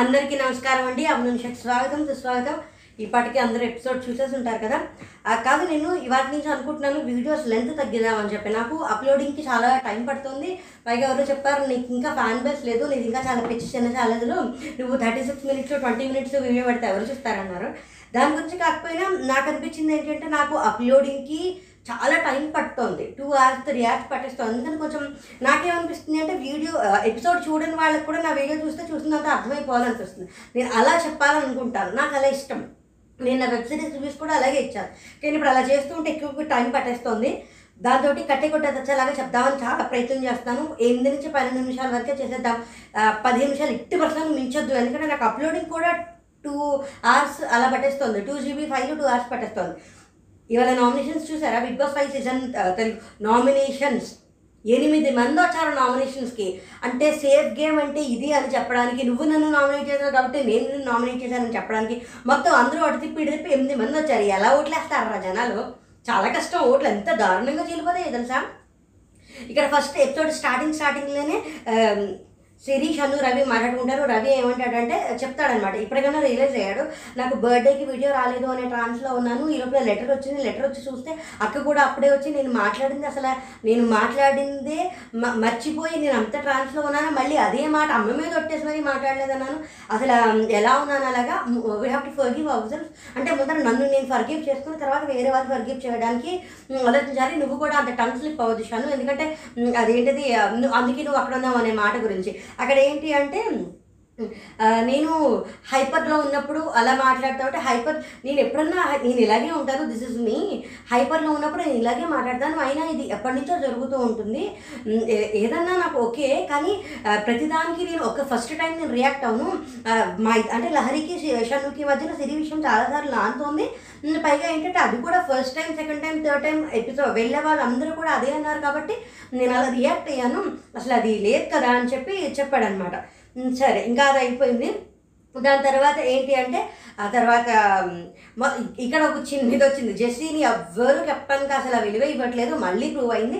అందరికీ నమస్కారం అండి. అభినందనకి స్వాగతం సుస్వాగతం. ఇప్పటికీ అందరూ ఎపిసోడ్ చూసేసి ఉంటారు కదా? కాదు నేను ఇవాటి నుంచి అనుకుంటున్నాను వీడియోస్ లెంత్ తగ్గిద్దామని చెప్పి. నాకు అప్లోడింగ్కి చాలా టైం పడుతుంది. పైగా ఎవరో చెప్పారు నీకు ఇంకా ఫ్యాన్ బేస్ లేదు నీకు ఇంకా చాలా పిచ్చి చిన్న ఛానల్స్లో నువ్వు thirty six minutes twenty minutes video పెడితే ఎవరు చూస్తారన్నారు. దాని గురించి కాకపోయినా నాకు అనిపించింది ఏంటంటే నాకు అప్లోడింగ్కి చాలా టైం పడుతుంది. టూ అవర్స్ త్రీ అవర్స్ పట్టేస్తుంది. అందుకని కొంచెం నాకేమనిపిస్తుంది అంటే వీడియో ఎపిసోడ్ చూడని వాళ్ళకి కూడా నా వీడియో చూస్తే చూసినంత అర్థమైపోవాలనిపిస్తుంది. నేను అలా చెప్పాలనుకుంటాను. నాకు అలా ఇష్టం. నేను నా వెబ్ సిరీస్ రివ్యూస్ కూడా అలాగే ఇచ్చాను. కానీ ఇప్పుడు అలా చేస్తూ ఉంటే ఎక్కువ టైం పట్టేస్తుంది. దాంతో కట్టె కొట్టేదచ్చేలాగా చెప్దామని చాలా ప్రయత్నం చేస్తాను. ఎనిమిది నుంచి పన్నెండు నిమిషాల వరకే చేసేద్దాం. పదిహేను నిమిషాలు ఇట్టి పర్సెంట్ మించొద్దు. ఎందుకంటే నాకు అప్లోడింగ్ కూడా టూ అవర్స్ అలా పట్టేస్తుంది. Two GB five two hours పట్టేస్తుంది. ఇవాళ నామినేషన్స్ చూసారా? Big Boss five season Telugu nominations ఎనిమిది మంది వచ్చారు నామినేషన్స్కి అంటే సేఫ్ గేమ్ అంటే ఇది అని చెప్పడానికి నువ్వు నన్ను నామినేట్ చేశావు కాబట్టి నేను నిన్ను నామినేట్ చేశానని చెప్పడానికి మొత్తం అందరూ అటు తిప్పి తిప్పి ఎనిమిది మంది వచ్చారు. ఎలా ఓట్లేస్తారు రా జనాలు? చాలా కష్టం. ఓట్లు ఎంత దారుణంగా చీలిపోతాయి తెలుసా? ఇక్కడ ఫస్ట్ ఎపిసోడ్ స్టార్టింగ్ స్టార్టింగ్లోనే శిరీష్ అను రవి మాట్లాడుకుంటారు రవి ఏమంటాడంటే చెప్తాడనమాట. ఇప్పటికైనా రియలైజ్ అయ్యాడు. నాకు బర్త్డేకి వీడియో రాలేదు అనే ట్రాన్స్లో ఉన్నాను. ఈ లోపల లెటర్ వచ్చింది. లెటర్ వచ్చి చూస్తే అక్క కూడా అప్పుడే వచ్చి నేను మాట్లాడింది అసలు. నేను మాట్లాడిందే మ- మర్చిపోయి నేను అంత ట్రాన్స్లో ఉన్నాను? మళ్ళీ అదే మాట అమ్మ మీద కొట్టేసి మరీ మాట్లాడలేదన్నాను. అసలు ఎలా ఉన్నాను అలాగా? We have to forgive our అంటే ముందర నన్ను నేను ఫర్గివ్ చేసుకున్న తర్వాత వేరే వాళ్ళు ఫర్గివ్ చేయడానికి ఆలోచించాలి. నువ్వు కూడా అంత టంగ్ స్లిప్ అవ్వదు షాను ఎందుకంటే అదేంటిది అందుకే నువ్వు అక్కడ ఉన్నావు అనే మాట గురించి. అక్కడ ఏంటి అంటే నేను హైపర్లో ఉన్నప్పుడు అలా మాట్లాడతా ఉంటే హైపర్ నేను ఎప్పుడన్నా నేను ఇలాగే ఉంటాను దిస్ ఇస్ మీ హైపర్లో ఉన్నప్పుడు నేను ఇలాగే మాట్లాడతాను అయినా ఇది ఎప్పటి నుంచో జరుగుతూ ఉంటుంది. ఏదన్నా నాకు ఓకే కానీ ప్రతిదానికి నేను ఒక ఫస్ట్ టైం నేను రియాక్ట్ అవును మా అంటే లహరికి శి- షన్నుకి మధ్యన సిరి విషయం చాలాసార్లు లాంతోంది. పైగా ఏంటంటే అది కూడా first time second time third time episode వెళ్ళే వాళ్ళందరూ కూడా అదే అన్నారు కాబట్టి నేను అలా రియాక్ట్ అయ్యాను. అసలు అది లేదు కదా అని చెప్పి చెప్పాడనమాట. సరే ఇంకా అది అయిపోయింది. దాని తర్వాత ఏంటి అంటే ఆ తర్వాత ఇక్కడ ఒక చిన్న ఇది వచ్చింది. జెస్సీని ఎవ్వరు కెప్టెన్కి అసలు ఆ విలువ ఇవ్వట్లేదు. మళ్ళీ ప్రూవ్ అయింది.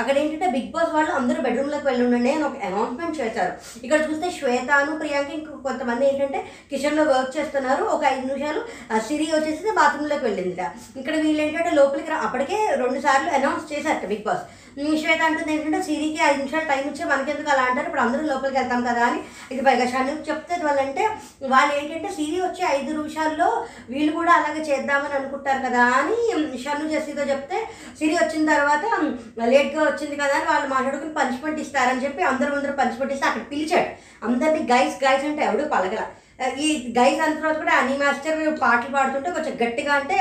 అక్కడ ఏంటంటే బిగ్ బాస్ వాళ్ళు అందరూ బెడ్రూమ్లోకి వెళ్ళి ఉండండి అని ఒక అనౌన్స్మెంట్ చేశారు. ఇక్కడ చూస్తే శ్వేతాను ప్రియాంక ఇంకో కొంతమంది ఏంటంటే కిచెన్లో వర్క్ చేస్తున్నారు. ఒక ఐదు నిమిషాలు సిరి వచ్చేసి బాత్రూంలోకి వెళ్ళిందిట. ఇక్కడ వీళ్ళు ఏంటంటే లోపలికి అప్పటికే రెండు సార్లు అనౌన్స్ చేశారట బిగ్ బాస్. శ్వేత అంటుంది ఏంటంటే సిరికి ఐదు నిమిషాలు టైం ఇచ్చే మనకెందుకు అలా అంటారు? ఇప్పుడు అందరూ లోపలికి వెళ్తాం కదా అని. ఇది పైగా షన్నుకు చెప్తే వాళ్ళంటే వాళ్ళు ఏంటంటే సిరి వచ్చి ఐదు నిమిషాల్లో వీళ్ళు కూడా అలాగే చేద్దామని అనుకుంటారు కదా అని ఉమ్, షన్ను జెస్సీతో చెప్తే సిరి వచ్చిన తర్వాత లేట్గా వచ్చింది కదా అని వాళ్ళు మాట్లాడుకుని పంచిపెట్టి ఇస్తారని చెప్పి అందరూ ముందర పంచిపెట్టి ఇస్తే అక్కడ పిలిచాడు. అందరినీ గైస్ గైస్ అంటే ఎవడు పలగల ఈ గైస్ అంత రోజు కూడా అనీ మాస్టర్ పాటలు పాడుతుంటే కొంచెం గట్టిగా అంటే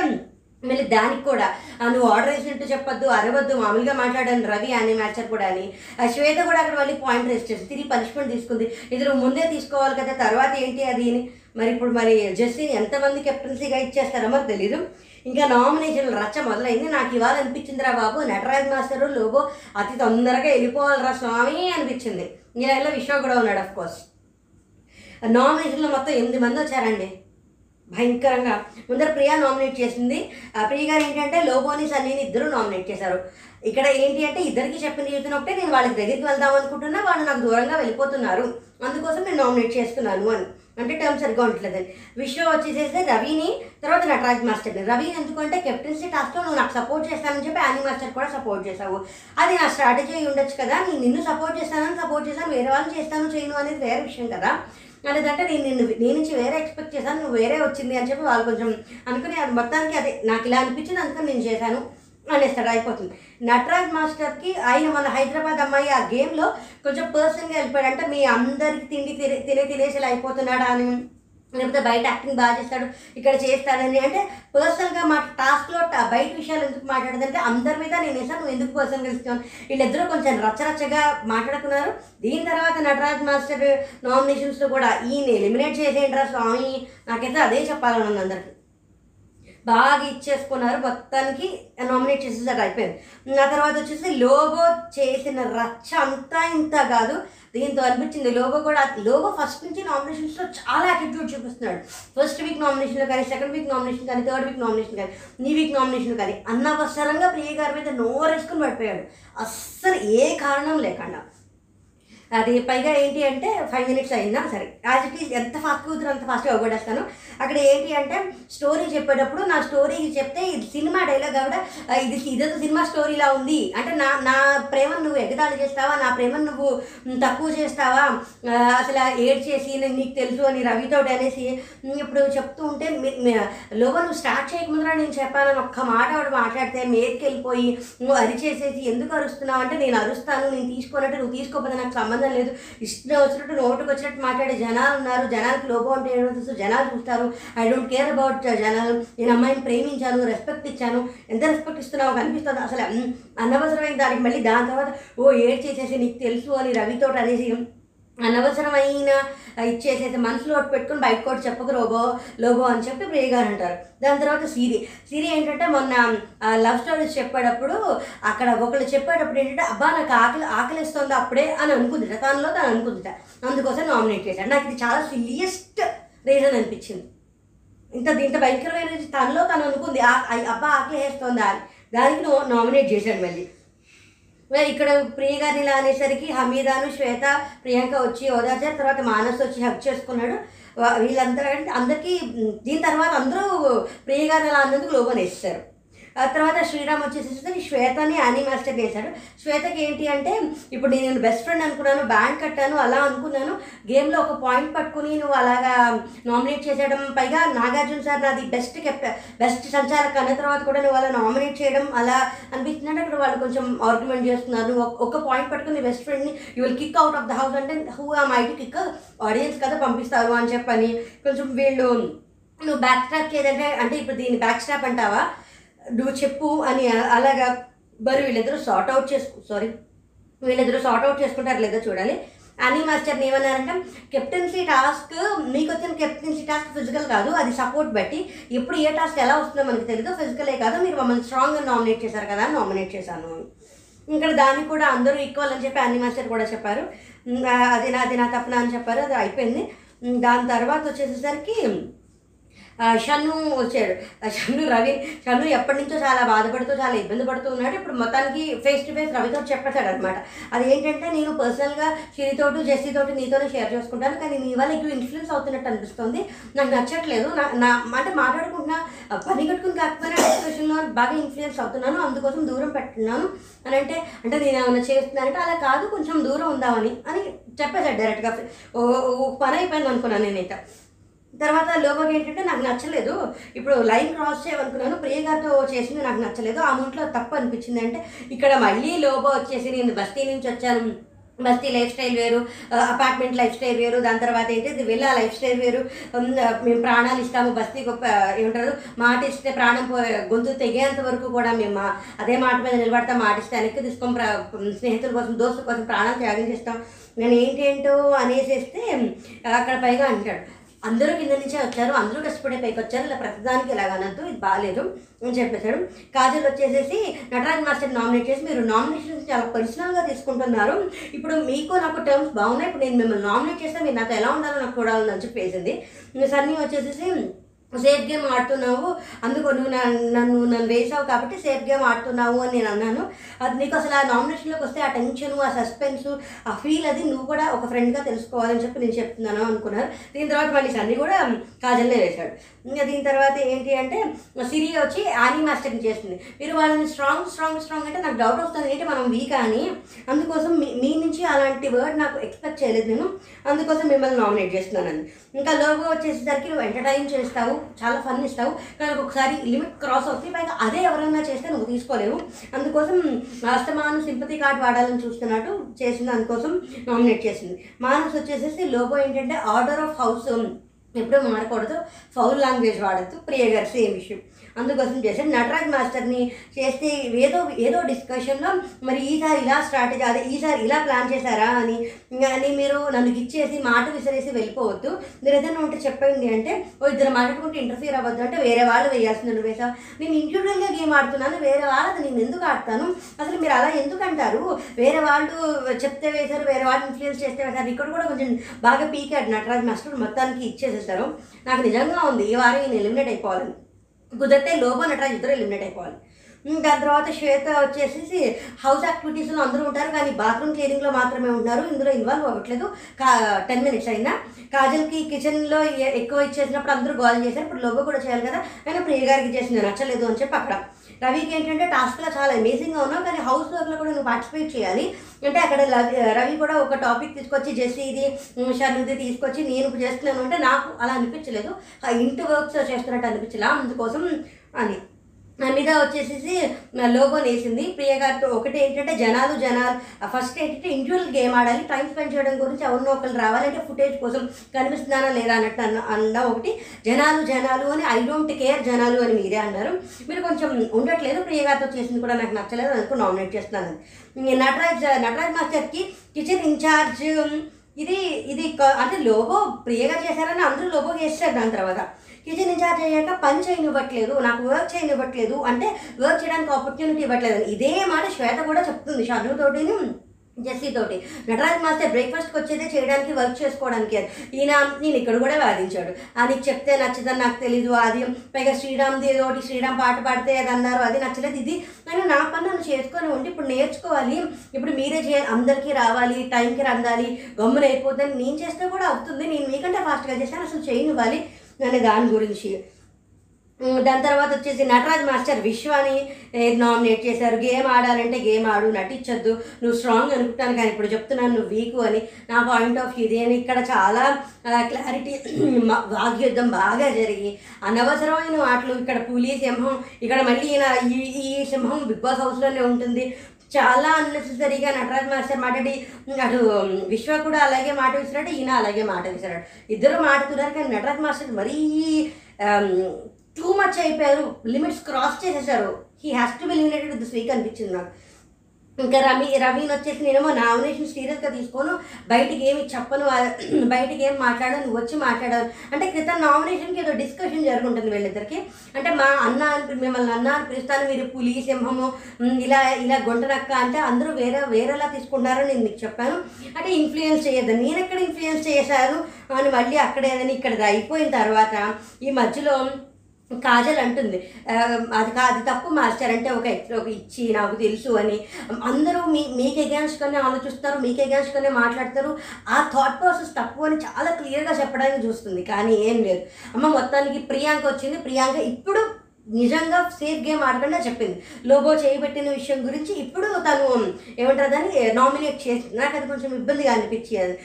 మళ్ళీ దానికి కూడా నువ్వు ఆర్డర్ వేసినట్టు చెప్పొద్దు అరవద్దు మామూలుగా మాట్లాడాను రవి అని మ్యాచర్ కూడా అని. ఆ, శ్వేత కూడా అక్కడ మళ్ళీ పాయింట్ రేస్ చేసి తిరిగి పనిష్మెంట్ తీసుకుంది. ఇది ముందే తీసుకోవాలి కదా తర్వాత ఏంటి అది అని? మరి ఇప్పుడు మరి జస్టిన్ ఎంతమంది కెప్టెన్సీగా ఇచ్చేస్తారో మరి తెలీదు. ఇంకా నామినేషన్ రచ్చ మొదలైంది. నాకు ఇవాళ అనిపించిందిరా బాబు నటరాజ్ మాస్టర్ లోబో అతి తొందరగా వెళ్ళిపోవాలిరా స్వామి అనిపించింది. ఇలా విశ్వ కూడా ఉన్నాడు అఫ్ కోర్స్ నామినేషన్లో మొత్తం ఎనిమిది మంది వచ్చారండి. భయంకరంగా. ముందర ప్రియా నామినేట్ చేసింది. ప్రియ గారు ఏంటంటే లోబోని సన్నీని ఇద్దరు నామినేట్ చేశారు. ఇక్కడ ఏంటి అంటే ఇద్దరికి చెప్పిన జీవితం ఒకటే నేను వాళ్ళకి దగ్గరికి వెళ్దాం అనుకుంటున్నా వాళ్ళు నాకు దూరంగా వెళ్ళిపోతున్నారు. అందుకోసం నేను నామినేట్ చేస్తున్నాను అని. అంటే టర్మ్ సరిగ్గా ఉండట్లేదని విషయం వచ్చేసేసి రవిని తర్వాత నటరాజ్ మాస్టర్ని. రవి ఎందుకంటే కెప్టెన్సీ టాస్క్లో నువ్వు నాకు సపోర్ట్ చేస్తానని చెప్పి యానీ మాస్టర్ కూడా సపోర్ట్ చేసావు అది నా స్ట్రాటజీ అయి ఉండొచ్చు కదా. నేను నిన్ను సపోర్ట్ చేస్తానని సపోర్ట్ చేస్తాను వేరే వాళ్ళని చేస్తాను చేయను అనేది వేరే విషయం కదా. లేదంటే నేను నిన్ను నీ నుంచి వేరే ఎక్స్పెక్ట్ చేశాను నువ్వు వేరే వచ్చింది అని చెప్పి వాళ్ళు కొంచెం అనుకుని అది మొత్తానికి అదే. నాకు ఇలా అనిపించింది అందుకని నేను చేశాను అనేస్తాడు అయిపోతుంది. నటరాజ్ మాస్టర్కి ఆయన మన హైదరాబాద్ అమ్మాయి ఆ గేమ్లో కొంచెం పర్సన్గా వెళ్ళిపోయాడు అంటే మీ అందరికి తిండి తినే తినే తినేసి అయిపోతున్నాడా అని లేకపోతే బయట యాక్టింగ్ బాగా చేస్తాడు ఇక్కడ చేస్తాడని అంటే పర్సనల్గా మా టాస్క్లో బయట విషయాలు ఎందుకు మాట్లాడదంటే అందరి మీద నేను వేసాను నువ్వు ఎందుకు పర్సనల్గా ఇస్తున్నాను వీళ్ళిద్దరూ కొంచెం రచ్చరచ్చగా మాట్లాడుకున్నారు. దీని తర్వాత నటరాజ్ మాస్టర్ నామినేషన్స్లో కూడా ఈయన ఎలిమినేట్ చేసేయండిరా స్వామి. నాకైతే అదే చెప్పాలని ఉంది అందరికి. బాగా ఇచ్చేసుకున్నారు. మొత్తానికి నామినేట్ చేసేసారు అయిపోయింది. ఆ తర్వాత వచ్చేసి లోగో చేసిన రచ్చ అంతా ఇంత కాదు. దీంతో అనిపించింది లోగో కూడా లోగో ఫస్ట్ నుంచి నామినేషన్స్లో చాలా యాటిట్యూడ్ చూపిస్తున్నాడు. ఫస్ట్ వీక్ నామినేషన్లో కానీ సెకండ్ వీక్ నామినేషన్ కానీ థర్డ్ వీక్ నామినేషన్ కానీ ఈ వీక్ నామినేషన్ కానీ అన్నవసరంగా ప్రియ గారి మీద నోరేసుకుని పడిపోయాడు. అస్సలు ఏ కారణం లేకుండా. అది పైగా ఏంటి అంటే ఫైవ్ మినిట్స్ అయిందా? సరే. యాజ్ ఇట్ ఈజ్ ఎంత ఫాస్ట్ కూతురు అంత ఫాస్ట్గా అవ్వడేస్తాను అక్కడ ఏంటి అంటే స్టోరీ చెప్పేటప్పుడు నా స్టోరీ చెప్తే ఇది సినిమా డైలాగ్ కూడా ఇది ఇదంతా సినిమా స్టోరీలా ఉంది. అంటే నా నా ప్రేమను నువ్వు ఎగతాళి చేస్తావా? నా ప్రేమను నువ్వు తక్కువ చేస్తావా? అసలు ఏడ్ చేసి నేను నీకు తెలుసు అని రవితోటి అనేసి ఇప్పుడు చెప్తూ ఉంటే మీ- నువ్వు స్టార్ట్ చేయకముందురా నేను చెప్పానని ఒక్క మాట ఆవిడ మాట్లాడితే మీదకి వెళ్ళిపోయి నువ్వు అరిచేసేసి ఎందుకు అరుస్తున్నావు? అంటే నేను అరుస్తాను నేను తీసుకోనంటే నువ్వు తీసుకోకపోతే నాకు సంబంధం లేదు. ఇష్టం వచ్చినట్టు నోటుకు వచ్చినట్టు మాట్లాడే జనాలు ఉన్నారు. జనాలకి లోపం అంటే ఏమో తెలుసు. జనాలు చూస్తారు. ఐ డోంట్ కేర్ అబౌట్ జనాలు. నేను అమ్మాయిని ప్రేమించాను రెస్పెక్ట్ ఇచ్చాను. ఎంత రెస్పెక్ట్ ఇస్తున్నావు కనిపిస్తుంది. అసలు అనవసరమైన దానికి మళ్ళీ దాని తర్వాత ఓ ఏడ్ చేసేసి నీకు తెలుసు అని రవితోటి అనేసి అనవసరమైన ఇచ్చేసైతే మనసులో ఒకటి పెట్టుకుని బయట కూడా చెప్పకు రోబో లోబో అని చెప్పి ప్రియ గారు అంటారు. దాని తర్వాత సిరి. సిరి ఏంటంటే మొన్న లవ్ స్టోరీస్ చెప్పేటప్పుడు అక్కడ ఒకళ్ళు చెప్పేటప్పుడు ఏంటంటే అబ్బా నాకు ఆకలి ఆకలిస్తుంది అప్పుడే అని అనుకుందిట. తనలో తను అనుకుందిట. అందుకోసం నామినేట్ చేశాడు. నాకు ఇది చాలా సిల్లియస్ట్ రీజన్ అనిపించింది. ఇంత ఇంత భయంకరమైన తనలో తను అనుకుంది ఆ- అబ్బా ఆకలి వేస్తుందా అని. దానికి నామినేట్ చేశాడు మళ్ళీ. ఇక్కడ ప్రియ గారిని ఇలా అనేసరికి హమీదాను శ్వేత ప్రియాంక వచ్చి ఓదార్చారు. తర్వాత మానస్ వచ్చి హక్ చేసుకున్నాడు. వీళ్ళందరూ అంటే అందరికీ దీని తర్వాత అందరూ ప్రియ గారిని అన్నందుకు లోపనేస్తారు తర్వాత శ్రీరామ్ వచ్చేసి శ్వేతని అని మాస్టర్ చేశాడు శ్వేతకి ఏంటి అంటే ఇప్పుడు నేను బెస్ట్ ఫ్రెండ్ అనుకున్నాను బ్యాంక్ కట్టాను అలా అనుకున్నాను. గేమ్లో ఒక పాయింట్ పట్టుకుని నువ్వు అలాగా నామినేట్ చేసేయడం పైగా నాగార్జున సార్ నాది బెస్ట్ కెప్ట బెస్ట్ సంచారక అన్న తర్వాత కూడా నువ్వు అలా నామినేట్ చేయడం అలా అనిపిస్తుందంటే అక్కడ వాళ్ళు కొంచెం ఆర్గ్యుమెంట్ చేస్తున్నారు. ఒక- పాయింట్ పట్టుకుని బెస్ట్ ఫ్రెండ్ని you will kick out of the house అంటే హూ ఆ మైట్ కిక్ ఆడియన్స్ కదా పంపిస్తారు అని చెప్పని కొంచెం వీళ్ళు నువ్వు బ్యాక్ స్టాప్ చేయదంటే అంటే ఇప్పుడు దీన్ని బ్యాక్ స్టాప్ అంటావా? నువ్వు చెప్పు అని అలాగా మరి వీళ్ళిద్దరూ సార్ట్ అవుట్ చేసుకు సారీ వీళ్ళిద్దరూ సార్ట్ అవుట్ చేసుకుంటారు లేదో చూడాలి. అని మాస్టర్ని ఏమన్నారంటే కెప్టెన్సీ టాస్క్ మీకు వచ్చిన కెప్టెన్సీ టాస్క్ ఫిజికల్ కాదు అది సపోర్ట్ బట్టి. ఎప్పుడు ఏ టాస్క్ ఎలా వస్తుందో మనకు తెలియదు ఫిజికలే కాదు మీరు మమ్మల్ని స్ట్రాంగ్గా నామినేట్ చేశారు కదా నామినేట్ చేశాను. ఇక్కడ దాన్ని కూడా అందరూ ఈక్వల్ అని చెప్పి అన్ని మాస్టర్ కూడా చెప్పారు. అది నా అది నా తప్పున? అని చెప్పారు. అది అయిపోయింది. దాని తర్వాత వచ్చేసేసరికి ఆ, షన్ను వచ్చాడు. ఆ షన్ను రవి షన్ను ఎప్పటి నుంచో చాలా బాధపడుతూ చాలా ఇబ్బంది పడుతూ ఉన్నాడు. ఇప్పుడు మొత్తానికి ఫేస్ టు ఫేస్ రవితో చెప్పేశాడు అనమాట అది ఏంటంటే నేను పర్సనల్గా షిరితోటి జెస్సీతోటి నీతోనే షేర్ చేసుకుంటాను. కానీ నీ వల్ల ఎక్కువ ఇన్ఫ్లుయెన్స్ అవుతున్నట్టు అనిపిస్తుంది. నాకు నచ్చట్లేదు. నా నా అంటే మాట్లాడుకుంటున్నా పని కట్టుకుని కాకపోయినా డిస్కషన్లో బాగా ఇన్ఫ్లుయెన్స్ అవుతున్నాను. అందుకోసం దూరం పెట్టున్నాను. అని అంటే అంటే నేను ఏమైనా చేస్తున్నానంటే అలా కాదు కొంచెం దూరం ఉందామని అని చెప్పేశాడు డైరెక్ట్గా ఓ ఓ పని అయిపోయింది అనుకున్నాను నేనైతే. తర్వాత లోగో ఏంటంటే నాకు నచ్చలేదు. ఇప్పుడు లైన్ క్రాస్ చేయమనుకున్నాను. ప్రియ గారితో చేసింది నాకు నచ్చలేదు. ఆ మూట్లో తప్పు అనిపించింది అంటే ఇక్కడ మళ్ళీ లోగో వచ్చేసి నేను బస్తీ నుంచి వచ్చాను. బస్తీ లైఫ్ స్టైల్ వేరు అపార్ట్మెంట్ లైఫ్ స్టైల్ వేరు. దాని తర్వాత ఏంటి విల్లా లైఫ్ స్టైల్ వేరు. మేము ప్రాణాలు ఇస్తాము. బస్తీ గొప్ప ఏమంటారు మాట ఇస్తే ప్రాణం గొంతు తెగేంత వరకు కూడా మేము అదే మాట మీద నిలబడతాం. మాట ఇస్తే వెనక్కి తీసుకోం స్నేహితుల కోసం దోస్తుల కోసం ప్రాణాలు త్యాగం చేస్తాం. నేను ఏంటేంటో అనేసేస్తే అక్కడ పైగా అంటాడు. అందరూ కింద నుంచే వచ్చారు అందరూ కష్టపడే పైకి వచ్చారు ఇలా ప్రతిదానికి ఇలాగనద్దు ఇది బాగాలేదు అని చెప్పేశాడు. కాజల్ వచ్చేసేసి నటరాజ్ మాస్టర్ నామినేట్ చేసి మీరు నామినేషన్ చాలా పర్సనల్గా తీసుకుంటున్నారు. ఇప్పుడు మీకు నాకు టర్మ్స్ బాగున్నాయి ఇప్పుడు నేను మిమ్మల్ని నామినేట్ చేస్తే మీరు నాతో ఎలా ఉండాలో నాకు చూడాలని చెప్పేసింది. సన్నీ వచ్చేసేసి సేఫ్ గేమ్ ఆడుతున్నావు అందుకు నువ్వు నన్ను నన్ను వేసావు కాబట్టి సేఫ్ గేమ్ ఆడుతున్నావు అని నేను అన్నాను. అది నీకు అసలు ఆ నామినేషన్లోకి వస్తే ఆ టెన్షన్ ఆ సస్పెన్స్ ఆ ఫీల్ అది నువ్వు కూడా ఒక ఫ్రెండ్గా తెలుసుకోవాలని చెప్పి నేను చెప్తున్నాను అనుకున్నారు. దీని తర్వాత మళ్ళీ సన్నీ కూడా కాజల్నే వేశాడు. ఇంకా దీని తర్వాత ఏంటి అంటే సిరి వచ్చి ఆని మాస్టర్ని చేస్తుంది. మీరు వాళ్ళని స్ట్రాంగ్ స్ట్రాంగ్ స్ట్రాంగ్ అంటే నాకు డౌట్ వస్తుంది. ఏంటి మనం వీక్ అని? అందుకోసం మీ మీ నుంచి అలాంటి వర్డ్ నాకు ఎక్స్పెక్ట్ చేయలేదు నేను. అందుకోసం మిమ్మల్ని నామినేట్ చేస్తున్నాను ఇంకా లోగో వచ్చేసరికి నువ్వు ఎంటర్టైన్ చేస్తావు. చాలా ఫన్ ఇస్తావు. కానీ ఒకసారి లిమిట్ క్రాస్ అవుతుంది పైగా అదే ఎవరైనా చేస్తే నువ్వు తీసుకోలేవు. అందుకోసం అస్తమాను సింపతి కార్డ్ వాడాలని చూస్తున్నట్టు చేసింది. అందుకోసం నామినేట్ చేసింది. మానస్ వచ్చేసేసి లోగో ఏంటంటే ఆర్డర్ ఆఫ్ హౌస్ ఎప్పుడూ మారకూడదు. ఫౌల్ లాంగ్వేజ్ వాడద్దు. ప్రియగర్ సేమ్ ఇష్యూ అందుకోసం చేశాను నటరాజ్ మాస్టర్ని చేస్తే ఏదో ఏదో డిస్కషన్లో మరి ఈసారి ఇలా స్ట్రాటజీ అదే ఈసారి ఇలా ప్లాన్ చేశారా అని అని మీరు నన్ను ఇచ్చేసి మాట విసిరేసి వెళ్ళిపోవద్దు. మీరు ఏదైనా ఉంటే చెప్పండి అంటే ఓ ఇద్దరు మాట్లాడుకుంటే ఇంటర్ఫియర్ అవ్వద్దు అంటే వేరే వాళ్ళు వేయాల్సింది నువ్వు వేసావు నేను ఇండివిజువల్గా గేమ్ ఆడుతున్నాను వేరే వాళ్ళది నేను ఎందుకు ఆడతాను? అసలు మీరు అలా ఎందుకు అంటారు? వేరే వాళ్ళు చెప్తే వేశారు వేరే వాళ్ళు ఇన్ఫ్లుయెన్స్ చేస్తే వేశారు. ఇక్కడ కూడా కొంచెం బాగా పీకాడు నటరాజ్ మాస్టర్ మొత్తానికి ఇచ్చేసేసారు. నాకు నిజంగా ఉంది ఈ వారం నేను ఎలిమినేట్ అయిపోవాలని. కుదిరితే లోబో నటరాజ్ ఇద్దరు ఎలిమినేట్ అయిపోవాలి. దాని తర్వాత శ్వేత వచ్చేసి హౌస్ యాక్టివిటీస్లో అందరూ ఉంటారు కానీ బాత్రూమ్ క్లీనింగ్లో మాత్రమే ఉన్నారు ఇందులో ఇన్వాల్వ్ అవ్వట్లేదు. కా టెన్ మినిట్స్ అయినా. కాజల్కి కిచెన్లో ఎక్కువ ఇచ్చేసినప్పుడు అందరూ గోల్ చేశారు. ఇప్పుడు లోగో కూడా చేయాలి కదా. అయినా ప్రియ గారికి చేసింది నచ్చలేదు అని చెప్పి అక్కడ రవికి ఏంటంటే టాస్క్లో చాలా అమేజింగ్గా ఉన్నావు. కానీ హౌస్ వర్క్లో కూడా నువ్వు పార్టిసిపేట్ చేయాలి. అంటే అక్కడ రవి రవి కూడా ఒక టాపిక్ తీసుకొచ్చి జెస్సీ ఇది ఉమ్, తీసుకొచ్చి నేను చేస్తున్నాను. అంటే నాకు అలా అనిపించలేదు. ఇంటి వర్క్స్ చేస్తున్నట్టు అనిపించలే. అందుకోసం అని. నా మీద వచ్చేసేసి లోగోని వేసింది ప్రియ గారితో ఒకటి ఏంటంటే జనాలు జనాలు ఫస్ట్ ఏంటంటే ఇండివిజువల్ గేమ్ ఆడాలి. టైం స్పెండ్ చేయడం గురించి ఎవరినో ఒకరు రావాలంటే ఫుటేజ్ కోసం కనిపిస్తున్నానా లేదా అన్నట్టు అన్న అన్న ఒకటి. జనాలు జనాలు అని ఐ డోంట్ కేర్ జనాలు అని మీరే అన్నారు. మీరు కొంచెం ఉండట్లేదు. ప్రియ గారితో చేసింది కూడా నాకు నచ్చలేదు. అందుకు నామినేట్ చేస్తున్నాను. నటరాజ్ నటరాజ్ మాస్టర్కి కిచెన్ ఇన్ఛార్జ్ ఇది ఇది అంటే లోగో ప్రియగా చేశారని అందరూ లోగో చేస్తారు దాని తర్వాత. కిచెన్ ఇన్ఛార్జ్ అయ్యాక పని చేయనివ్వట్లేదు నాకు వర్క్ చేయనివ్వట్లేదు అంటే వర్క్ చేయడానికి ఆపర్చునిటీ ఇవ్వట్లేదు. ఇదే మాట శ్వేత కూడా చెప్తుంది షర్నుతోటిని జెస్సీ తోటి. నటరాజ్ మాస్టర్ బ్రేక్ఫాస్ట్కి వచ్చేదే చేయడానికి వర్క్ చేసుకోవడానికి అది. ఈయన నేను ఇక్కడ కూడా వాదించాడు. అది నీకు చెప్తే నచ్చదని నాకు తెలీదు అది పైగా శ్రీరామ్ది ఏదో ఒకటి శ్రీరామ్ పాట పాడితే అది అన్నారు అది నచ్చలేదు ఇది. నేను నా పని నన్ను చేసుకొని ఉండి ఇప్పుడు నేర్చుకోవాలి. ఇప్పుడు మీరే చేయాలి అందరికీ రావాలి టైంకి రందాలి. గమ్మున అయిపోద్దని నేను చేస్తే కూడా అవుతుంది. నేను మీకంటే ఫాస్ట్గా చేశాను అసలు చేయనివ్వాలి. అనే దాని గురించి. దాని తర్వాత వచ్చేసి నటరాజ్ మాస్టర్ విశ్వాని నామినేట్ చేశారు. గేమ్ ఆడాలంటే గేమ్ ఆడు నటించొద్దు. నువ్వు స్ట్రాంగ్ అనుకుంటాను కానీ ఇప్పుడు చెప్తున్నాను నువ్వు వీక్ అని. నా పాయింట్ ఆఫ్ వ్యూ ఇది అని ఇక్కడ చాలా క్లారిటీ వాగ్యుద్ధం బాగా జరిగి అనవసరమైన మాటలు. ఇక్కడ పులి సింహం ఇక్కడ మళ్ళీ ఈయన ఈ ఈ సింహం బిగ్ బాస్ హౌస్లోనే ఉంటుంది. చాలా అన్నెసెసరీగా నటరాజ్ మాస్టర్ మాట్లాడి అటు విశ్వ కూడా అలాగే మాట విసిరాడు ఈయన అలాగే మాట విసిరాడు. ఇద్దరు మాట్లాడుతున్నారు కానీ నటరాజ్ మాస్టర్ మరీ టూ మచ్ అయిపోయారు. లిమిట్స్ క్రాస్ చేసేసారు. He has to be limited with this week అనిపించింది నాకు. ఇంకా రవి రవిని వచ్చేసి నేనేమో నామినేషన్ సీరియస్గా తీసుకోను. బయటికి ఏమి చెప్పను బయటికి ఏం మాట్లాడను నువ్వు వచ్చి మాట్లాడాను అంటే క్రితం నామినేషన్కి ఏదో డిస్కషన్ జరుగుంటుంది వీళ్ళిద్దరికి. అంటే మా అన్న అని మిమ్మల్ని అన్న అని పిలుస్తాను మీరు పులి సింహము ఇలా ఇలా గుంటనక్క అంటే అందరూ వేరే వేరేలా తీసుకుంటారని నేను మీకు చెప్పాను. అంటే ఇన్ఫ్లుయెన్స్ చేయద్దు. నేను ఎక్కడ ఇన్ఫ్లుయెన్స్ చేశాను? అని మళ్ళీ అక్కడ ఏదైనా ఇక్కడ అయిపోయిన తర్వాత ఈ మధ్యలో కాజల్ అంటుంది. అది కాదు అది తప్పు మాస్టర్ అంటే ఒక ఒక ఇచ్చి నాకు తెలుసు అని. అందరూ మీ మీకు ఎగేన్స్ట్గానే ఆలోచిస్తారు మీకు ఎగేన్స్ట్గానే మాట్లాడతారు. ఆ థాట్ ప్రాసెస్ తప్పు అని చాలా క్లియర్గా చెప్పడానికి చూస్తుంది. కానీ ఏం లేదు. అమ్మ మొత్తానికి ప్రియాంక వచ్చింది. ప్రియాంక ఇప్పుడు నిజంగా సేఫ్ గేమ్ ఆడకుండా చెప్పింది. లోబో చేయబెట్టిన విషయం గురించి ఇప్పుడు తను ఏమంటారు దాన్ని? నామినేట్ చేసి నాకు అది కొంచెం ఇబ్బందిగా అనిపించి అది.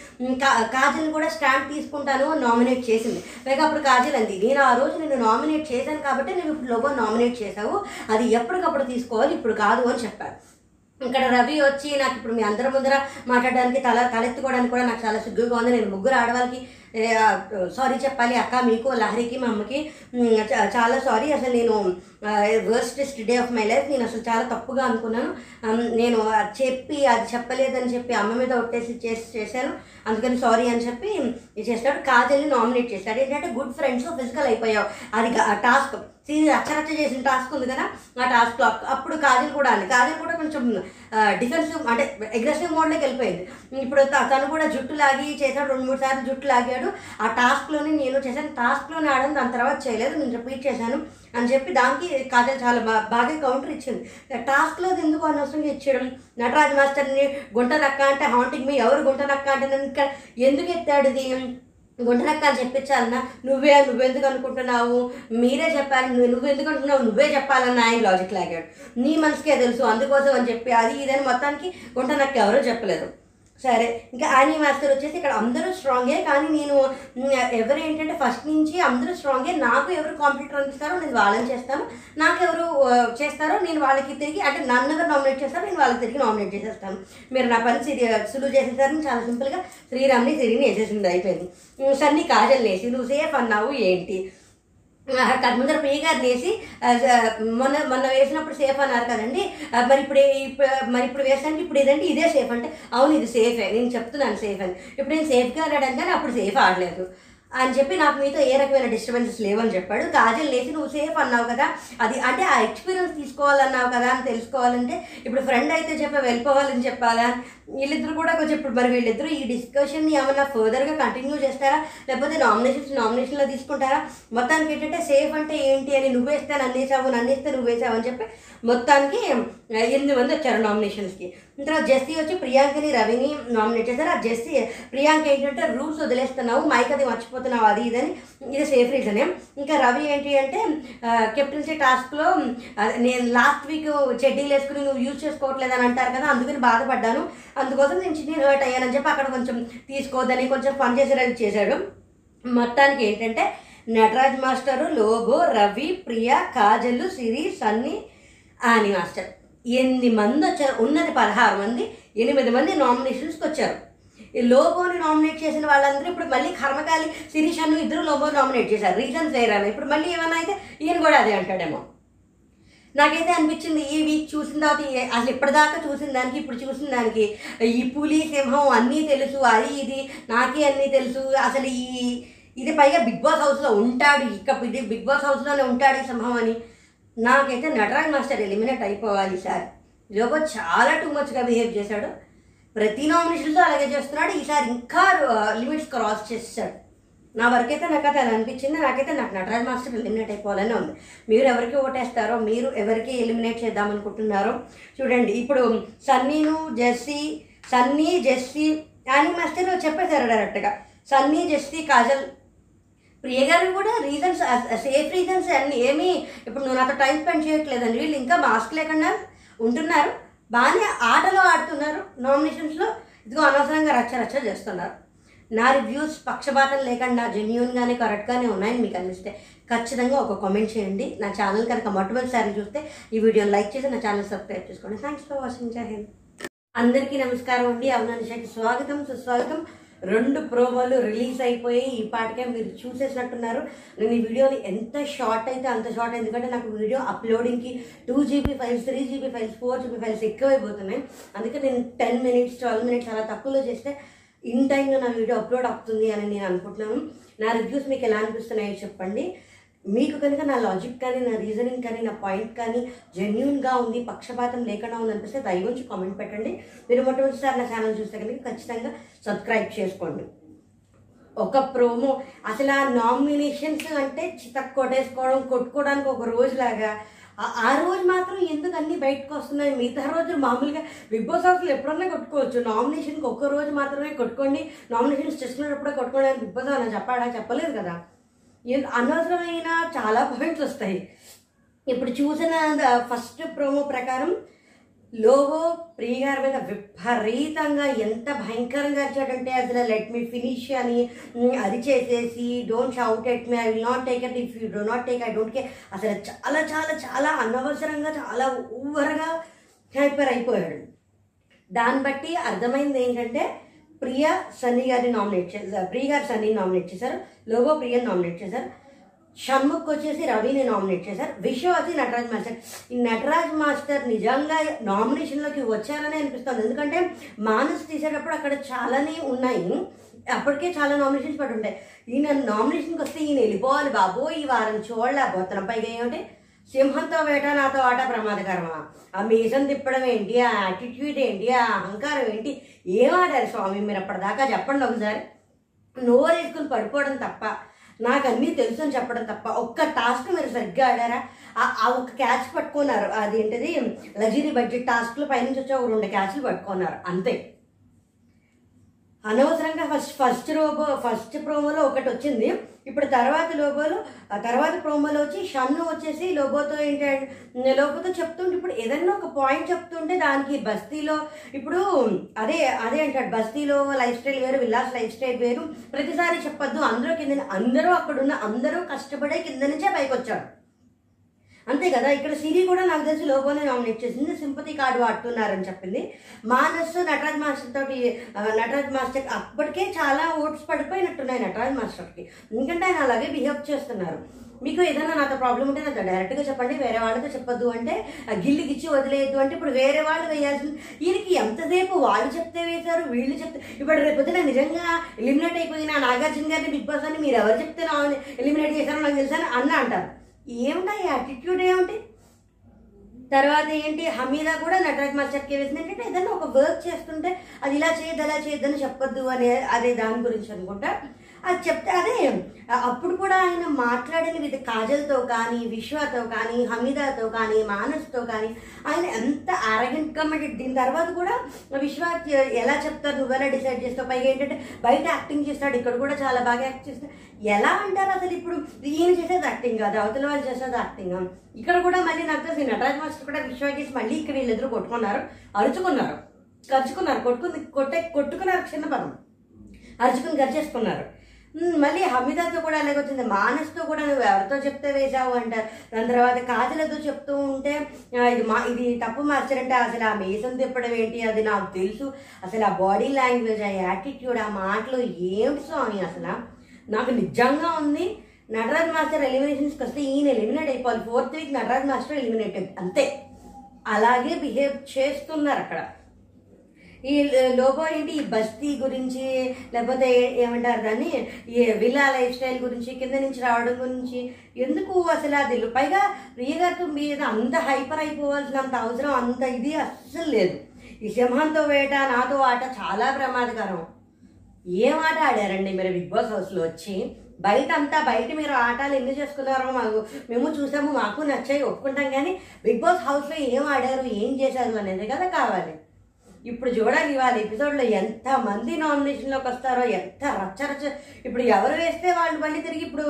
కా కాజల్ కూడా స్టాండ్ తీసుకుంటాను అని నామినేట్ చేసింది. పైగా అప్పుడు కాజల్ అంది నేను ఆ రోజు నేను నామినేట్ చేశాను కాబట్టి నేను ఇప్పుడు లోబో నామినేట్ చేశావు. అది ఎప్పటికప్పుడు తీసుకోవాలి ఇప్పుడు కాదు అని చెప్పారు ఇక్కడ రవి వచ్చి నాకు ఇప్పుడు మీ అందరి ముందర మాట్లాడడానికి తల తలెత్తుకోవడానికి కూడా నాకు చాలా సిగ్గుగా ఉంది. నేను ముగ్గురు ఆడవాళ్ళకి సారీ చెప్పాలి. అక్క మీకు లహరికి మా అమ్మకి. చాలా సారీ. అసలు నేను worstest day of my life నేను అసలు చాలా తప్పుగా అనుకున్నాను. నేను అది చెప్పి అది చెప్పలేదని చెప్పి అమ్మ మీద ఒట్టేసి చేసి చేశాను. అందుకని సారీ అని చెప్పి చేస్తాడు కాజల్ని నామినేట్ చేస్తాడు ఏంటంటే గుడ్ ఫ్రెండ్స్ ఫిజికల్ అయిపోయావు. అది టాస్క్ అచ్చరచ్చ చేసిన టాస్క్ ఉంది కదా ఆ టాస్క్లో అప్పుడు కాజల్ కూడా అని కాజల్ కూడా కొంచెం డిఫెన్సివ్ అంటే అగ్రెసివ్ మోడ్లోకి వెళ్ళిపోయింది. ఇప్పుడు తను కూడా జుట్టు లాగి చేశాడు రెండు మూడు సార్లు జుట్టు లాగాడు. ఆ టాస్క్లోనే నేను చేశాను టాస్క్లోనే ఆడాను దాని తర్వాత చేయలేదు నేను రిపీట్ చేశాను అని చెప్పి దానికి కాజల్ చాలా బా బాగా కౌంటర్ ఇచ్చింది. టాస్క్లో ఎందుకు అనవసరంగా ఇచ్చేయడం? నటరాజ్ మాస్టర్ని గుంట నక్క అంటే హాంటింగ్ మీ ఎవరు గుంట నక్క అంటే ఇక్కడ ఎందుకు ఎత్తాడు ఇది? గుంటనక్క అని చెప్పించాలన్నా నువ్వే నువ్వెందుకు అనుకుంటున్నావు? మీరే చెప్పాలి నువ్వు నువ్వు ఎందుకు అనుకున్నావు నువ్వే చెప్పాలన్న ఆయన లాజిక్ లాగాడు. నీ మనసుకే తెలుసు అందుకోసం అని చెప్పి అది ఇదని మొత్తానికి గుంటనక్క ఎవరో చెప్పలేదు. సరే ఇంకా ఆని మాస్టర్ వచ్చేసి ఇక్కడ అందరూ స్ట్రాంగే కానీ నేను ఎవరు ఏంటంటే ఫస్ట్ నుంచి అందరూ స్ట్రాంగే నాకు ఎవరు కాంపిటీటర్ అనిపిస్తారో నేను వాళ్ళని చేస్తాను. నాకు ఎవరు చేస్తారో నేను వాళ్ళకి తిరిగి అంటే నన్ను ఎవరు నామినేట్ చేస్తారో నేను వాళ్ళకి తిరిగి నామినేట్ చేసేస్తాను. మీరు నా పని సిరి సులువు చేసేసారని చాలా సింపుల్గా శ్రీరామ్ని సిరిని వేసేసింది అయిపోయింది. ఉమ్, సన్ని కాజల్ వేసి నువ్వు సేఫ్ అన్నావు ఏంటి? ముందర ప్రియ గారిని వేసి మొన్న మొన్న వేసినప్పుడు సేఫ్ అన్నారు కదండి. మరి ఇప్పుడు మరి ఇప్పుడు వేసానికి ఇప్పుడు ఇదంటే ఇదే సేఫ్ అంటే అవును ఇది సేఫే నేను చెప్తున్నాను సేఫ్ అని. ఇప్పుడు నేను సేఫ్గా ఆడాను కానీ అప్పుడు సేఫ్ ఆడలేదు. అని చెప్పి నాకు మీతో ఏ రకమైన డిస్టర్బెన్సెస్ లేవని చెప్పాడు. కాజల్ లేచి నువ్వు సేఫ్ అన్నావు కదా అది అంటే ఆ ఎక్స్పీరియన్స్ తీసుకోవాలన్నావు కదా అని తెలుసుకోవాలంటే ఇప్పుడు ఫ్రెండ్ అయితే చెప్పా వెళ్ళిపోవాలని చెప్పాలా వీళ్ళిద్దరు కూడా కొంచెం ఇప్పుడు మరి వీళ్ళిద్దరూ ఈ డిస్కషన్ ఏమైనా ఫర్దర్గా కంటిన్యూ చేస్తారా? లేకపోతే నామినేషన్స్ నామినేషన్లో తీసుకుంటారా? మొత్తానికి ఏంటంటే సేఫ్ అంటే ఏంటి అని నువ్వేస్తే నన్ను వేసావు నన్ను వేస్తే నువ్వు వేసావు అని చెప్పి మొత్తానికి ఎనిమిది మంది వచ్చారు నామినేషన్స్కి తర్వాత జెస్సీ వచ్చి ప్రియాంకని రవిని నామినేట్ చేశారు. ఆ జెస్సీ ప్రియాంక ఏంటంటే రూల్స్ వదిలేస్తున్నావు మైక్ అది మర్చిపోతున్నావు అది ఇదని ఇది సేఫ్ రీజనే ఇంకా రవి ఏంటి అంటే కెప్టెన్సీ టాస్క్లో నేను లాస్ట్ వీక్ చెడ్డీలు వేసుకుని నువ్వు యూజ్ చేసుకోవట్లేదు అని అంటారు కదా అందుకని బాధపడ్డాను. అందుకోసం నేను చిన్న హర్ట్ అయ్యానని చెప్పి అక్కడ కొంచెం తీసుకోవద్దని కొంచెం పని చేసేటట్టు చేశాడు. మొత్తానికి ఏంటంటే నటరాజ్ మాస్టరు లోబో రవి ప్రియ కాజల్ సిరి సన్నీ ఆని మాస్టర్. ఎనిమిది మంది వచ్చారు? ఉన్నది పదహారు మంది ఎనిమిది మంది నామినేషన్స్కి వచ్చారు. ఈ లోబోని నామినేట్ చేసిన వాళ్ళందరూ ఇప్పుడు మళ్ళీ కర్మకాలి శిరీష్ అను ఇద్దరు లోబో నామినేట్ చేశారు. రీజన్స్ వేరే ఇప్పుడు మళ్ళీ ఏమైనా అయితే ఈయన కూడా అదే అంటాడేమో. నాకైతే అనిపించింది ఈ వీక్ చూసిన తర్వాత అసలు ఇప్పటిదాకా చూసిన దానికి ఇప్పుడు చూసిన దానికి ఈ పులి సింహం అన్నీ తెలుసు అది ఇది నాకే అన్నీ తెలుసు. అసలు ఈ ఇది పైగా బిగ్ బాస్ హౌస్లో ఉంటాడు ఇక ఇది బిగ్ బాస్ హౌస్లోనే ఉంటాడు ఈ సింహం అని. నాకైతే నటరాజ్ మాస్టర్ ఎలిమినేట్ అయిపోవాలి ఈసారి లోబో చాలా టూ మచ్గా బిహేవ్ చేశాడు. ప్రతి నామినేషన్తో అలాగే చేస్తున్నాడు ఈసారి ఇంకా లిమిట్స్ క్రాస్ చేస్తాడు. నా వరకైతే నాకు అది అలా అనిపించింది నాకైతే నాకు నటరాజ్ మాస్టర్ ఎలిమినేట్ అయిపోవాలని ఉంది. మీరు ఎవరికి ఓటేస్తారో మీరు ఎవరికి ఎలిమినేట్ చేద్దాం అనుకుంటున్నారో చూడండి. ఇప్పుడు సన్నీను Jessie Sunny Jessie Annie master చెప్పేశారు డైరెక్ట్గా సన్నీ జెస్సీ కాజల్. ప్రియ గారు కూడా రీజన్స్ సేఫ్ రీజన్స్ అన్ని ఏమీ ఇప్పుడు నువ్వు నాతో టైం స్పెండ్ చేయట్లేదండి వీళ్ళు ఇంకా మాస్క్ లేకుండా ఉంటున్నారు. బాగానే ఆటలో ఆడుతున్నారు నామినేషన్స్లో ఇదిగో అనవసరంగా రచ్చ రచ్చ చేస్తున్నారు. నా రివ్యూస్ పక్షపాతం లేకుండా జెన్యున్గానే కరెక్ట్గానే ఉన్నాయని మీకు అనిపిస్తే ఖచ్చితంగా ఒక కామెంట్ చేయండి. నా ఛానల్ కనుక మొట్టమొదటిసారి చూస్తే ఈ వీడియోని లైక్ చేసి నా ఛానల్ సబ్స్క్రైబ్ చేసుకోండి. థ్యాంక్స్ ఫర్ వాచింగ్ జై హింద్ అందరికీ నమస్కారం అండి. అవునానిషాకి స్వాగతం సుస్వాగతం. రెండు ప్రోమోలు రిలీజ్ అయిపోయి ఈ పాటికే మీరు చూసేసినట్టున్నారు. నేను ఈ వీడియోని ఎంత షార్ట్ అయితే అంత షార్ట్ ఎందుకంటే నాకు video అప్లోడింగ్కి two GB files three GB files four GB files ఎక్కువైపోతున్నాయి. అందుకే నేను టెన్ మినిట్స్ ట్వెల్వ్ మినిట్స్ అలా తక్కువలో చేస్తే ఇన్ టైంలో నా వీడియో అప్లోడ్ అవుతుంది అని నేను అనుకుంటున్నాను. నా రివ్యూస్ మీకు ఎలా అనిపిస్తున్నాయో చెప్పండి. మీకు కనుక నా లాజిక్ కానీ నా రీజనింగ్ కానీ నా పాయింట్ కానీ జెన్యున్గా ఉంది పక్షపాతం లేకుండా ఉంది అనిపిస్తే దయవుంచి కామెంట్ పెట్టండి. మీరు మొట్టమొదటిసారి నా ఛానల్ చూస్తే కనుక ఖచ్చితంగా సబ్స్క్రైబ్ చేసుకోండి. ఒక ప్రోమో అసలు ఆ నామినేషన్స్ అంటే చితక్ కొట్టేసుకోవడం కొట్టుకోవడానికి ఒక రోజులాగా ఆ- రోజు మాత్రం ఎందుకు అన్ని బయటకు వస్తున్నాయి? మిగతా రోజులు మామూలుగా బిగ్ బాస్ హౌస్లో ఎప్పుడన్నా కొట్టుకోవచ్చు. నామినేషన్కి ఒక్క రోజు మాత్రమే కొట్టుకోండి. నామినేషన్స్ చేసుకునేటప్పుడే కొట్టుకోండి అని బిగ్ బాస్ అలా చెప్పాడా? చెప్పలేదు కదా? అనవసరమైన చాలా పాయింట్స్ వస్తాయి. ఇప్పుడు చూసిన ఫస్ట్ ప్రోమో ప్రకారం లోగో ప్రియ గారి మీద విపరీతంగా ఎంత భయంకరంగా వచ్చాడంటే అసలు లెట్ మీ ఫినిష్ అని అది చేసేసి don't shout at me I will not take it if you do not take I don't care అసలు చాలా చాలా చాలా అనవసరంగా చాలా ఓవర్గా హైపర్ అయిపోయాడు. దాన్ని బట్టి అర్థమైంది ఏంటంటే ప్రియ సన్నీ గారిని నామినేట్ చేశారు ప్రియ గారు సన్నీ నామినేట్ చేశారు లోగో ప్రియని నామినేట్ చేశారు. షణ్ముఖ్ వచ్చేసి రవిని నామినేట్ చేశారు. విశ్వ వచ్చి నటరాజ్ మాస్టర్. ఈ నటరాజ్ మాస్టర్ నిజంగా నామినేషన్లోకి వచ్చారని అనిపిస్తుంది. ఎందుకంటే మానస్ తీసేటప్పుడు అక్కడ చాలానే ఉన్నాయి. అప్పటికే చాలా నామినేషన్స్ పడి ఉంటాయి. ఈయన నామినేషన్కి వస్తే ఈయన వెళ్ళిపోవాలి బాబో ఈ వారం చూడలేకపోతున్నాం పైగా ఏమంటే సింహంతో వేట నాతో ఆట ప్రమాదకరమా? ఆ మీసం తిప్పడం ఏంటి? ఆ యాటిట్యూడ్ ఏంటి? ఆ అహంకారం ఏంటి? ఏమాడారు స్వామి? మీరు అప్పటిదాకా చెప్పండి ఒకసారి. నోరు వేసుకుని పడిపోవడం తప్ప నాకు అన్నీ తెలుసు అని చెప్పడం తప్ప ఒక్క టాస్క్ మీరు సరిగ్గా ఆడారా? ఆ- ఆ ఒక్క క్యాచ్ పట్టుకున్నారు. అది ఏంటిది లగ్జరీ బడ్జెట్ టాస్క్లు పైనుంచి వచ్చి ఒక రెండు క్యాచ్లు పట్టుకున్నారు. అంతే. అనవసరంగా ఫస్ట్ ఫస్ట్ రోబో ఫస్ట్ ప్రోమోలో ఒకటి వచ్చింది. ఇప్పుడు తర్వాత లోబోలో తర్వాత ప్రోమోలో వచ్చి షన్ను వచ్చేసి లోబోతో ఏంటంటే లోబోతో చెప్తుంటే ఇప్పుడు ఏదైనా ఒక పాయింట్ చెప్తుంటే దానికి బస్తీలో ఇప్పుడు అదే అదే అంటాడు. బస్తీలో లైఫ్ స్టైల్ వేరు విల్లాస్ లైఫ్ స్టైల్ వేరు. ప్రతిసారి చెప్పొద్దు. అందరూ కింద అందరూ అక్కడున్న అందరూ కష్టపడే కింద నుంచే పైకి వచ్చాడు అంతే కదా? ఇక్కడ సిరి కూడా నాకు తెలిసి లోగోనే నామినేట్ చేసింది. సింపతి కార్డు వాడుతున్నారని చెప్పింది. మానస్ నటరాజ్ మాస్టర్ తోటి నటరాజ్ మాస్టర్ అప్పటికే చాలా ఓట్స్ పడిపోయినట్టున్నాయి నటరాజ్ మాస్టర్కి. ఎందుకంటే ఆయన అలాగే బిహేవ్ చేస్తున్నారు. మీకు ఏదైనా నాతో ప్రాబ్లం ఉంటే నాతో డైరెక్ట్గా చెప్పండి. వేరే వాళ్ళతో చెప్పొద్దు అంటే ఆ గిల్లికి ఇచ్చి వదిలేయద్దు అంటే ఇప్పుడు వేరే వాళ్ళు వేయాల్సింది. వీళ్ళకి ఎంతసేపు వాళ్ళు చెప్తే వేశారు వీళ్ళు చెప్తే ఇప్పుడు రేపొద్దున నిజంగా ఎలిమినేట్ అయిపోయిన నాగార్జున గారిని బిగ్ బాస్ అని మీరు ఎవరు చెప్తే ఎలిమినేట్ చేశారో నాకు తెలుసా అన్న అంటారు. ఏమిటా ఈ యాటిట్యూడ్ ఏమిటి తర్వాత ఏంటి? హమీదా కూడా నటరాజ్ మాస్టర్కి వేసింది ఏంటంటే ఏదైనా ఒక వర్క్ చేస్తుంటే అది ఇలా చేయద్దు అలా చేయొద్దని చెప్పొద్దు అనే అదే దాని గురించి అనుకుంటా. అది చెప్తే అదే అప్పుడు కూడా ఆయన మాట్లాడిన విధ కాజల్తో కానీ విశ్వతో కానీ హమీదాతో కానీ మానస్తో కానీ ఆయన ఎంత ఆరగెంట్గా మరి దీని తర్వాత కూడా విశ్వ ఎలా చెప్తారు నువ్వెలా డిసైడ్ చేస్తావు? పైగా ఏంటంటే బయట యాక్టింగ్ చేస్తాడు ఇక్కడ కూడా చాలా బాగా యాక్ట్ చేస్తాడు. ఎలా అంటారు అసలు ఇప్పుడు? ఈయన చేసేది యాక్టింగ్ కాదు అవతల వాళ్ళు చేసేది యాక్టింగ్ ఇక్కడ కూడా మళ్ళీ నాకు తెలిసి నటరాజ్ మాస్టర్ కూడా విశ్వకేసి మళ్ళీ ఇక్కడ వీళ్ళిద్దరు కొట్టుకున్నారు అరుచుకున్నారు ఖర్చుకున్నారు కొట్టుకుని కొట్టే కొట్టుకున్నారు చిన్న పదం. అరుచుకుని గరిచేసుకున్నారు. మళ్ళీ హమీదాతో కూడా అలాగే వచ్చింది. మానస్తో కూడా నువ్వు ఎవరితో చెప్తే వేశావు? అంటారు. దాని తర్వాత కాజలతో చెప్తూ ఉంటే ఇది మా ఇది తప్పు మార్చారంటే అసలు ఆ మీసం తిప్పడం ఏంటి? అది నాకు తెలుసు. అసలు ఆ బాడీ లాంగ్వేజ్ ఆ యాటిట్యూడ్ ఆ మాటలు ఏమిటి స్వామి అసలు? నాకు నిజంగా ఉంది. నటరాజ్ మాస్టర్ ఎలిమినేషన్స్కి వస్తే ఈయన ఎలిమినేట్ అయిపోవాలి. Fourth week Nataraj master eliminated అంతే. అలాగే బిహేవ్ చేస్తున్నారు అక్కడ. ఈ లోగో ఏంటి? ఈ బస్తీ గురించి లేకపోతే ఏమంటారు దాన్ని? ఈ విలా లైఫ్ స్టైల్ గురించి కింద నుంచి రావడం గురించి ఎందుకు అసలు అది? పైగా ప్రియ మీద అంత హైపర్ అయిపోవాల్సినంత అవసరం అంత ఇది అస్సలు లేదు. ఈ సింహంతో వేట నాతో ఆట చాలా ప్రమాదకరం. ఏం ఆట ఆడారండి మీరు బిగ్ బాస్ హౌస్లో వచ్చి? బయట అంతా బయట మీరు ఆటలు ఎన్ని చేసుకున్నారో మాకు మేము చూసాము మాకు నచ్చాయి ఒప్పుకుంటాం కానీ బిగ్ బాస్ హౌస్లో ఏం ఆడారు ఏం చేశారు అనేది కదా కావాలి. ఇప్పుడు చూడాలి ఇవాళ ఎపిసోడ్లో ఎంత మంది నామినేషన్లోకి వస్తారో ఎంత రచ్చ రచ్చ ఇప్పుడు ఎవరు వేస్తే వాళ్ళు మళ్ళీ తిరిగి ఇప్పుడు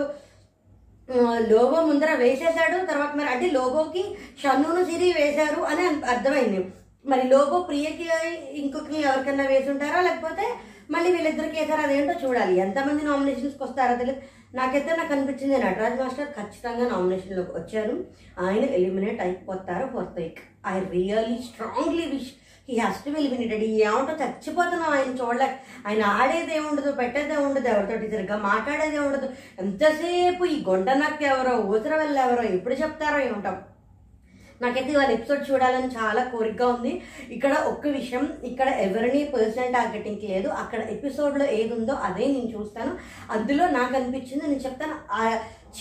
లోబో లోగో ముందర వేసేశాడు తర్వాత మరి అంటే లోగోకి షన్నును సిరి వేశారు అని అర్థమైంది. మరి లోగో ప్రియకి ఇంకొకరి ఎవరికైనా వేసుంటారా? లేకపోతే మళ్ళీ వీళ్ళిద్దరికి వేసారా అదేంటో చూడాలి. ఎంతమంది నామినేషన్స్కి వస్తారో తెలియదు నాకైతే నాకు అనిపించింది నటరాజ్ మాస్టర్ ఖచ్చితంగా నామినేషన్లోకి వచ్చారు. ఆయన ఎలిమినేట్ అయిపోతారు fourth week I really strongly wish he has to ఈ ఏమంటో చచ్చిపోతున్నాం ఆయన చూడలేక. ఆయన ఆడేదే ఉండదు పెట్టేదే ఉండదు ఎవరితో సరిగ్గా మాట్లాడేదే ఉండదు. ఎంతసేపు ఈ గొండ నక్క ఎవరో ఊసర ఎవరో ఎప్పుడు చెప్తారో ఏమంటాం. నాకైతే వాళ్ళ ఎపిసోడ్ చూడాలని చాలా కోరికగా ఉంది. ఇక్కడ ఒక్క విషయం ఇక్కడ ఎవరిని పర్సనల్ టార్గెటింగ్ లేదు. అక్కడ ఎపిసోడ్లో ఏది ఉందో అదే నేను చూస్తాను. అందులో నాకు అనిపించింది నేను చెప్తాను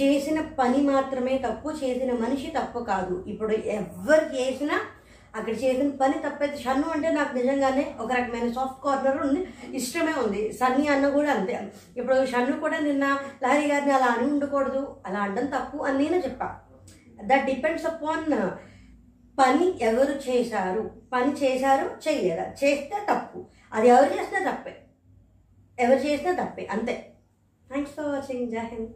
చేసిన పని మాత్రమే తప్పు చేసిన మనిషి తప్పు కాదు. ఇప్పుడు ఎవరు చేసినా అక్కడ చేసిన పని తప్పేది. షన్ను అంటే నాకు నిజంగానే ఒక రకమైన సాఫ్ట్ కార్నర్ ఉంది. ఇష్టమే ఉంది. సన్నీ అన్న కూడా అంతే. ఇప్పుడు షన్ను కూడా నిన్న లహరి గారిని అలా అని ఉండకూడదు అలా అనడం తప్పు అని నేను చెప్పా. దట్ డిపెండ్స్ అపాన్ పని ఎవరు చేశారు. పని చేశారు చెయ్యరా. చేస్తే తప్పు. అది ఎవరు చేస్తే తప్పే. ఎవరు చేస్తే తప్పే. అంతే. థ్యాంక్స్ ఫర్ వాచింగ్ జై హింద్